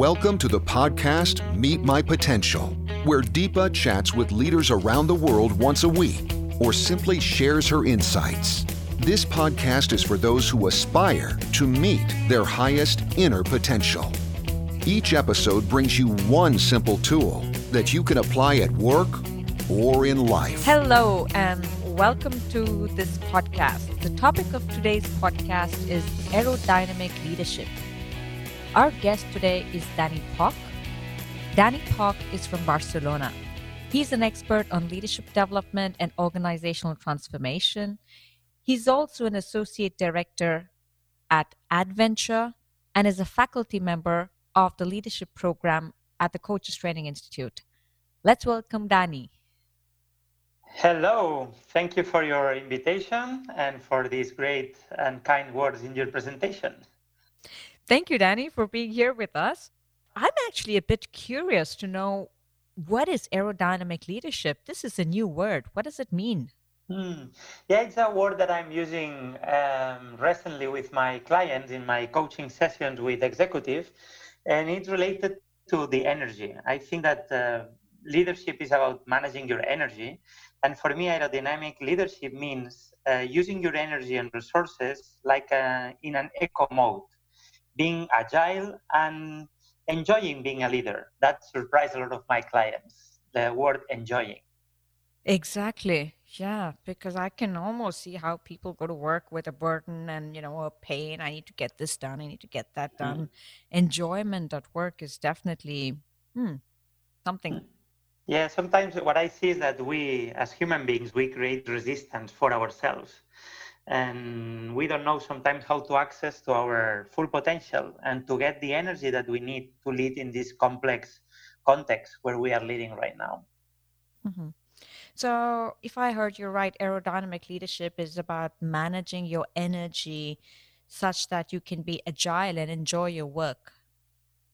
Welcome to the podcast Meet My Potential, where Deepa chats with leaders around the world once a week or simply shares her insights. This podcast is for those who aspire to meet their highest inner potential. Each episode brings you one simple tool that you can apply at work or in life. Hello, and welcome to this podcast. The topic of today's podcast is aerodynamic leadership. Our guest today is Danny Poch. Danny Poch is from Barcelona. He's an expert on leadership development and organizational transformation. He's also an associate director at Adventure and is a faculty member of the leadership program at the Coaches Training Institute. Let's welcome Danny. Hello, thank you for your invitation and for these great and kind words in your presentation. Thank you, Danny, for being here with us. I'm actually a bit curious to know what is aerodynamic leadership? This is a new word. What does it mean? Hmm. Yeah, it's a word that I'm using um, recently with my clients in my coaching sessions with executives, and it's related to the energy. I think that uh, leadership is about managing your energy, and for me, aerodynamic leadership means uh, using your energy and resources like uh, in an eco mode being agile and enjoying being a leader. That surprised a lot of my clients, the word enjoying. Exactly. Yeah, because I can almost see how people go to work with a burden and, you know, a pain. I need to get this done. I need to get that done. Mm. Enjoyment at work is definitely hmm, something. Yeah, sometimes what I see is that we, as human beings, we create resistance for ourselves and we don't know sometimes how to access to our full potential and to get the energy that we need to lead in this complex context where we are leading right now mm-hmm. so if i heard you right aerodynamic leadership is about managing your energy such that you can be agile and enjoy your work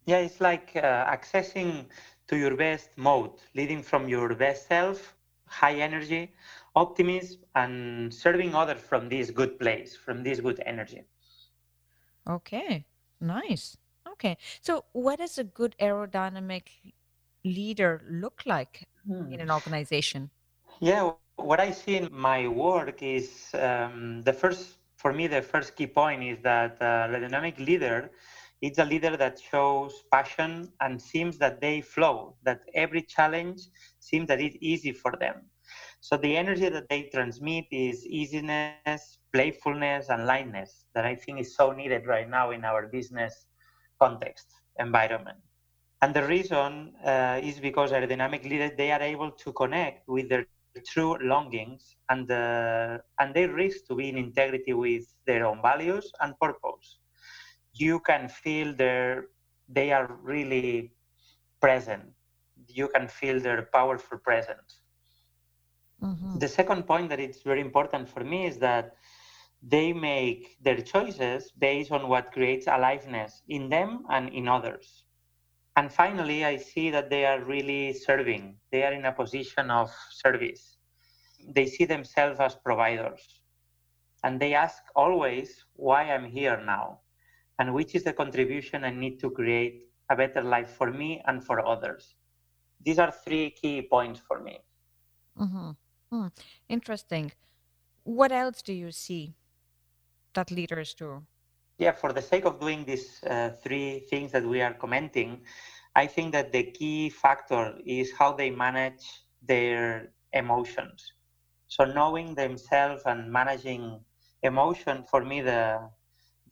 yeah it's like uh, accessing to your best mode leading from your best self high energy optimism and serving others from this good place, from this good energy. Okay, nice. Okay, so what does a good aerodynamic leader look like hmm. in an organization? Yeah, what I see in my work is um, the first, for me, the first key point is that uh, the dynamic leader it's a leader that shows passion and seems that they flow, that every challenge seems that it's easy for them so the energy that they transmit is easiness, playfulness, and lightness that I think is so needed right now in our business context environment. And the reason uh, is because aerodynamic leaders they are able to connect with their true longings and uh, and they risk to be in integrity with their own values and purpose. You can feel their they are really present. You can feel their powerful presence Mm-hmm. The second point that it's very important for me is that they make their choices based on what creates aliveness in them and in others. And finally, I see that they are really serving. They are in a position of service. They see themselves as providers. And they ask always why I'm here now and which is the contribution I need to create a better life for me and for others. These are three key points for me. Mm-hmm. Hmm, interesting. What else do you see that leaders do? Yeah, for the sake of doing these uh, three things that we are commenting, I think that the key factor is how they manage their emotions. So knowing themselves and managing emotion for me the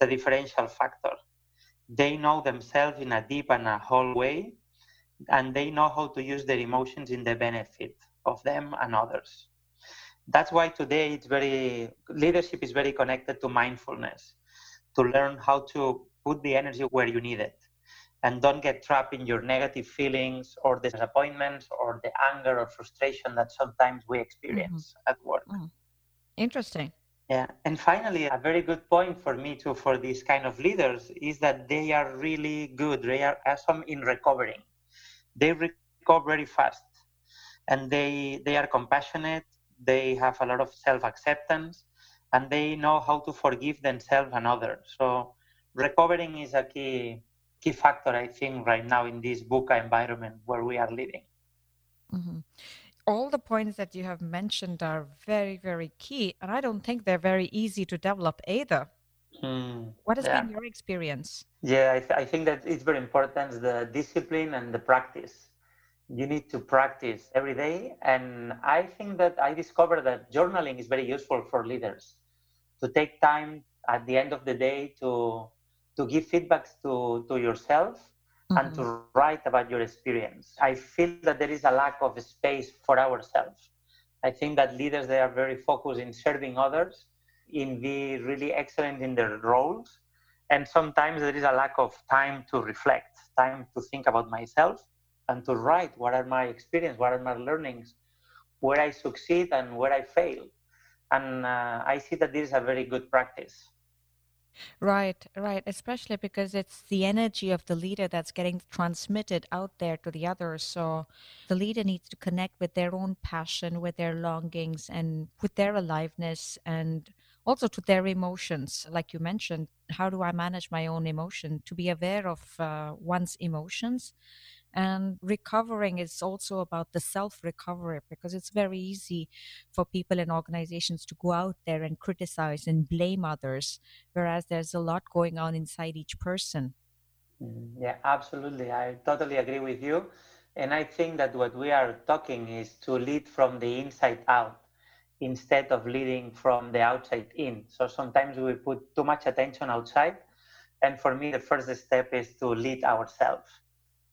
the differential factor. They know themselves in a deep and a whole way, and they know how to use their emotions in the benefit of them and others. That's why today it's very leadership is very connected to mindfulness, to learn how to put the energy where you need it and don't get trapped in your negative feelings or disappointments or the anger or frustration that sometimes we experience mm-hmm. at work. Mm. Interesting. Yeah. And finally, a very good point for me too for these kind of leaders is that they are really good. They are awesome in recovering. They recover very fast and they they are compassionate they have a lot of self-acceptance and they know how to forgive themselves and others so recovering is a key key factor, I think, right now in this VUCA environment where we are living. Mm-hmm. All the points that you have mentioned are very, very key, and I don't think they're very easy to develop either. Hmm. What has yeah. been your experience? Yeah, I, th- I think that it's very important the discipline and the practice. You need to practice every day. And I think that I discovered that journaling is very useful for leaders to take time at the end of the day to to give feedbacks to, to yourself mm-hmm. and to mm-hmm. write about your experience. I feel that there is a lack of space for ourselves. I think that leaders they are very focused in serving others in be really excellent in their roles. And sometimes there is a lack of time to reflect, time to think about myself and to write what are my experience, what are my learnings, where I succeed and where I fail. And uh, I see that this is a very good practice. Right, right. Especially because it's the energy of the leader that's getting transmitted out there to the others. So the leader needs to connect with their own passion, with their longings, and with their aliveness and also to their emotions like you mentioned how do i manage my own emotion to be aware of uh, one's emotions and recovering is also about the self recovery because it's very easy for people and organizations to go out there and criticize and blame others whereas there's a lot going on inside each person. Mm, yeah absolutely. I totally agree with you. And i think that what we are talking is to lead from the inside out instead of leading from the outside in. So sometimes we put too much attention outside. And for me, the first step is to lead ourselves,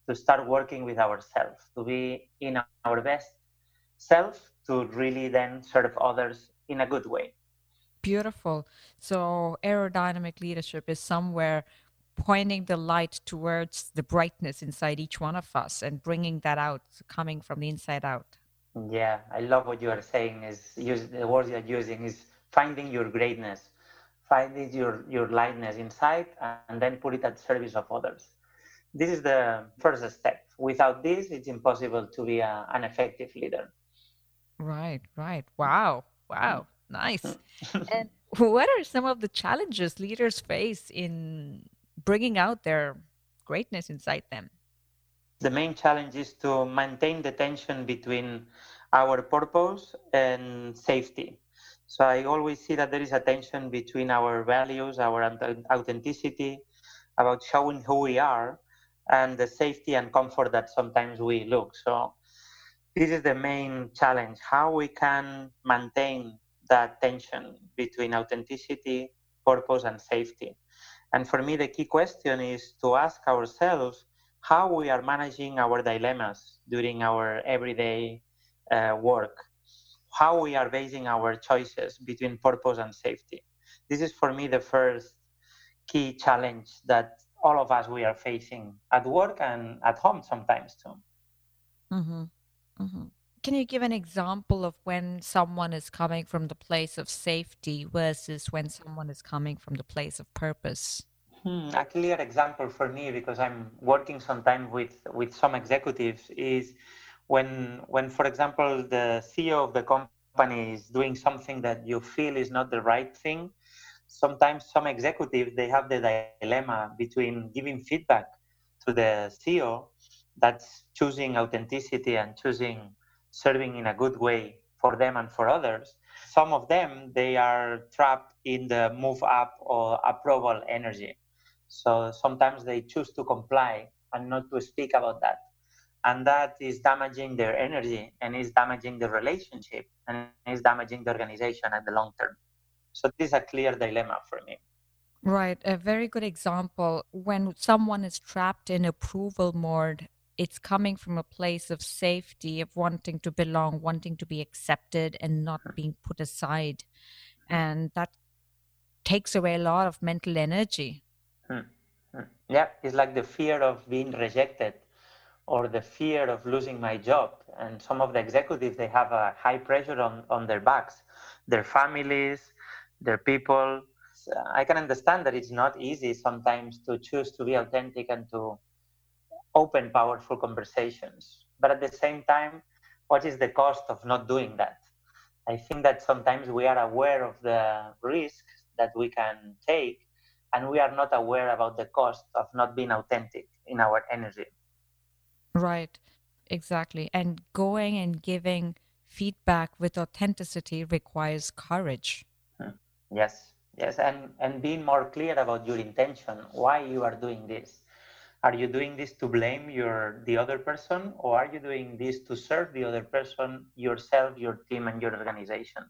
to start working with ourselves, to be in our best self, to really then serve others in a good way. Beautiful. So aerodynamic leadership is somewhere pointing the light towards the brightness inside each one of us and bringing that out, coming from the inside out. Yeah, I love what you are saying. Is use the words you're using is finding your greatness, finding your your lightness inside, and then put it at service of others. This is the first step. Without this, it's impossible to be a, an effective leader. Right, right. Wow, wow, nice. and what are some of the challenges leaders face in bringing out their greatness inside them? the main challenge is to maintain the tension between our purpose and safety. So I always see that there is a tension between our values, our authenticity, about showing who we are, and the safety and comfort that sometimes we look. So this is the main challenge: how we can maintain that tension between authenticity, purpose, and safety. And for me, the key question is to ask ourselves how we are managing our dilemmas during our everyday uh, work, how we are basing our choices between purpose and safety. This is for me the first key challenge that all of us we are facing at work and at home sometimes too. Mm-hmm. Mm-hmm. Can you give an example of when someone is coming from the place of safety versus when someone is coming from the place of purpose? Hmm, a clear example for me, because I'm working sometimes with, with some executives, is when, when, for example, the CEO of the company is doing something that you feel is not the right thing. Sometimes some executives they have the dilemma between giving feedback to the CEO, that's choosing authenticity and choosing serving in a good way for them and for others. Some of them they are trapped in the move up or approval energy so sometimes they choose to comply and not to speak about that. And that is damaging their energy and is damaging the relationship and is damaging the organization at the long term. So this is a clear dilemma for me. Right. A very good example. When someone is trapped in approval mode, it's coming from a place of safety, of wanting to belong, wanting to be accepted and not hmm. being put aside. And that takes away a lot of mental energy. Hmm. Hmm. Yeah, it's like the fear of being rejected or the fear of losing my job. And some of the executives, they have a high pressure on, on their backs, their families, their people. So I can understand that it's not easy sometimes to choose to be authentic and to open powerful conversations. But at the same time, what is the cost of not doing that? I think that sometimes we are aware of the risks that we can take, and we are not aware about the cost of not being authentic in our energy. Right, exactly. And going and giving feedback with authenticity requires courage. Yes, yes, and and being more clear about your intention, why you are doing this. Are you doing this to blame your the other person, or are you doing this to serve the other person, yourself, your team, and your organization?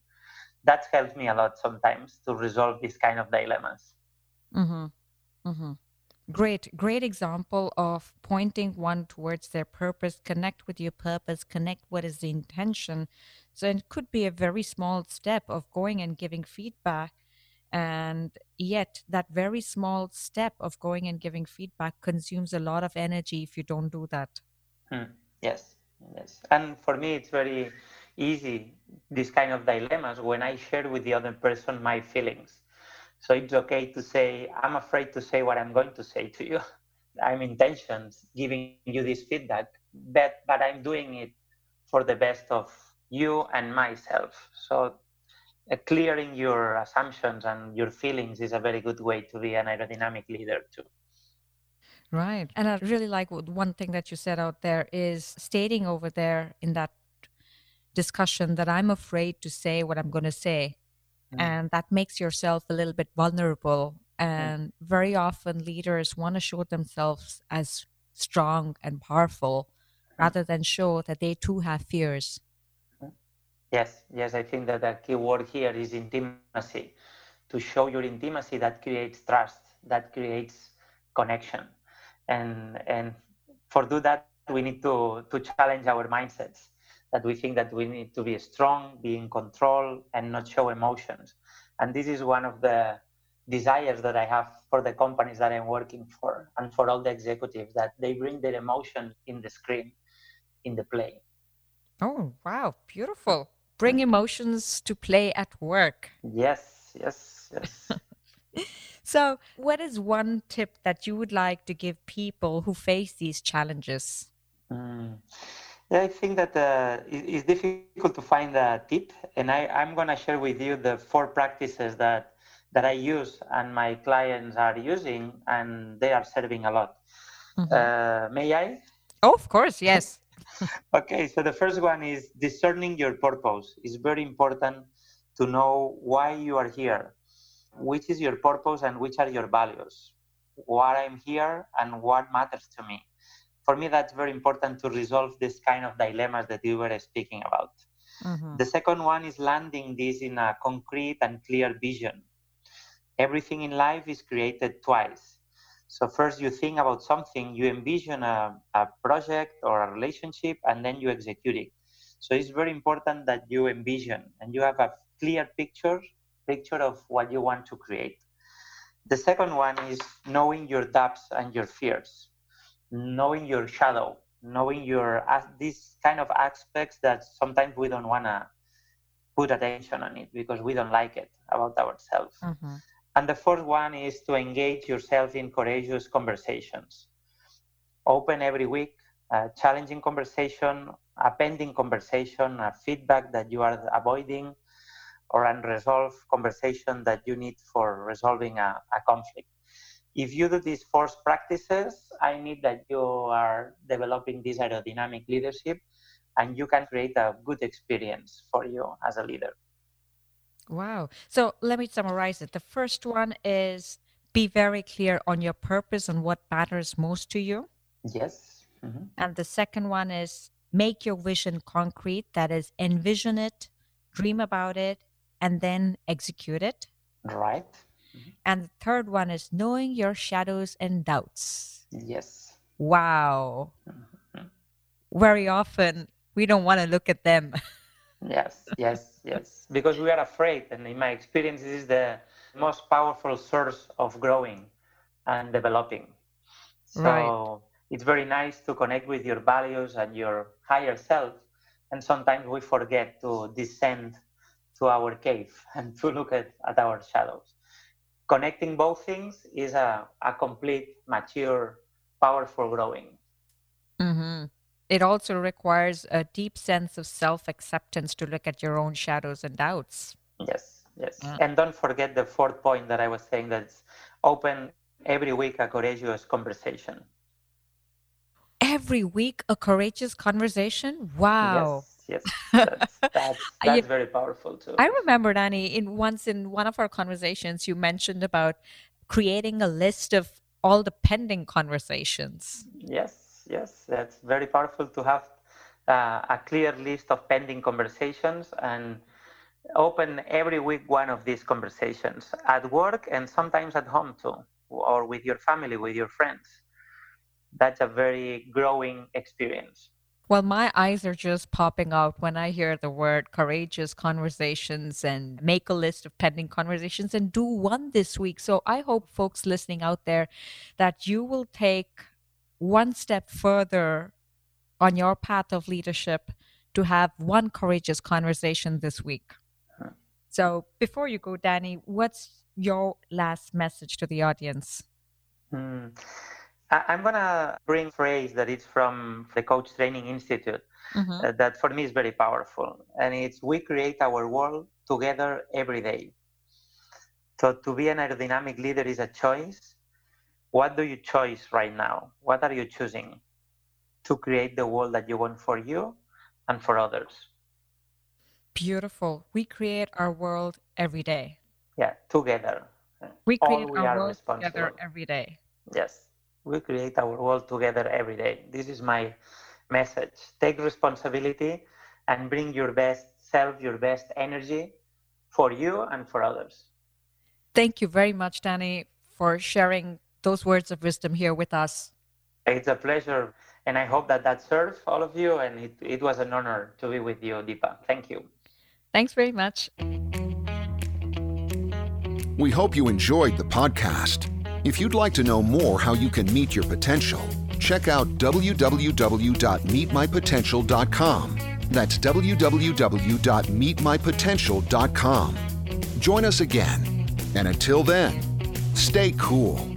That helps me a lot sometimes to resolve these kind of dilemmas. Mm-hmm. Mm-hmm. Great, great example of pointing one towards their purpose. Connect with your purpose, connect what is the intention. So it could be a very small step of going and giving feedback. And yet, that very small step of going and giving feedback consumes a lot of energy if you don't do that. Hmm. Yes, yes. And for me, it's very easy, this kind of dilemmas, when I share with the other person my feelings so it's okay to say, I'm afraid to say what I'm going to say to you. I'm intentions giving you this feedback, but, but I'm doing it for the best of you and myself. So uh, clearing your assumptions and your feelings is a very good way to be an aerodynamic leader too. Right. And I really like one thing that you said out there is stating over there in that discussion that I'm afraid to say what I'm going to say mm. and that makes yourself a little bit vulnerable and mm. very often leaders want to show themselves as strong and powerful mm. rather than show that they too have fears. Yes yes i think that the key word here is intimacy to show your intimacy that creates trust that creates connection and and for do that we need to to challenge our mindsets that we think that we need to be strong, be in control, and not show emotions. And this is one of the desires that I have for the companies that I'm working for and for all the executives that they bring their emotions in the screen, in the play. Oh, wow, beautiful. Bring emotions to play at work. Yes, yes, yes. so, what is one tip that you would like to give people who face these challenges? Mm. Yeah, I think that uh, it's difficult to find a tip, and I, I'm going to share with you the four practices that that I use and my clients are using, and they are serving a lot. Mm-hmm. Uh, may I? Oh, of course, yes. Okay, so the first one is discerning your purpose. It's very important to know why you are here, which is your purpose, and which are your values, why I'm here, and what matters to me for me, that's very important to resolve this kind of dilemmas that you were speaking about. Mm-hmm. The second one is landing this in a concrete and clear vision. Everything in life is created twice. So, first you think about something, you envision a, a project or a relationship, and then you execute it. So, it's very important that you envision and you have a clear picture picture of what you want to create. The second one is knowing your doubts and your fears knowing your shadow, knowing your these kind of aspects that sometimes we don't want to put attention on it because we don't like it about ourselves. Mm-hmm. And the fourth one is to engage yourself in courageous conversations. Open every week, a challenging conversation, a pending conversation, a feedback that you are avoiding, or unresolved conversation that you need for resolving a, a conflict if you do these force practices, I need that you are developing this aerodynamic leadership and you can create a good experience for you as a leader. Wow. So let me summarize it. The first one is be very clear on your purpose and what matters most to you. Yes. Mm-hmm. And the second one is make your vision concrete. That is, envision it, dream about it, and then execute it. Right. Mm-hmm. And the third one is knowing your shadows and doubts. Yes. Wow. Mm-hmm. Very often we don't want to look at them. yes, yes, yes. Because we are afraid. And in my experience, this is the most powerful source of growing and developing. So right. it's very nice to connect with your values and your higher self. And sometimes we forget to descend to our cave and to look at, at our shadows connecting both things is a, a complete, mature, powerful growing. Mm-hmm. It also requires a deep sense of self acceptance to look at your own shadows and doubts. Yes, yes. Mm. And don't forget the fourth point that I was saying that's open every week a courageous conversation. Every week, a courageous conversation? Wow. Yes, yes. That's, that's, that's very powerful too. I remember, Danny, in once in one of our conversations, you mentioned about creating a list of all the pending conversations. Yes, yes. That's very powerful to have uh, a clear list of pending conversations and open every week one of these conversations at work and sometimes at home too, or with your family, with your friends. That's a very growing experience. Well, my eyes are just popping out when I hear the word courageous conversations and make a list of pending conversations and do one this week. So I hope folks listening out there that you will take one step further on your path of leadership to have one courageous conversation this week. So before you go, Danny, what's your last message to the audience? Hmm. I'm going to bring a phrase that is from the Coach Training Institute mm-hmm. uh, that for me is very powerful. And it's we create our world together every day. So to be an aerodynamic leader is a choice. What do you choose right now? What are you choosing to create the world that you want for you and for others? Beautiful. We create our world every day. Yeah, together. We create we our world together every day. Yes, we create our world together every day. This is my message. Take responsibility and bring your best self, your best energy for you and for others. Thank you very much, Danny, for sharing those words of wisdom here with us. It's a pleasure. And I hope that that serves all of you. And it, it was an honor to be with you, Deepa. Thank you. Thanks very much. We hope you enjoyed the podcast. If you'd like to know more how you can meet your potential, check out www.meetmypotential.com. That's www.meetmypotential.com. Join us again. And until then, stay cool.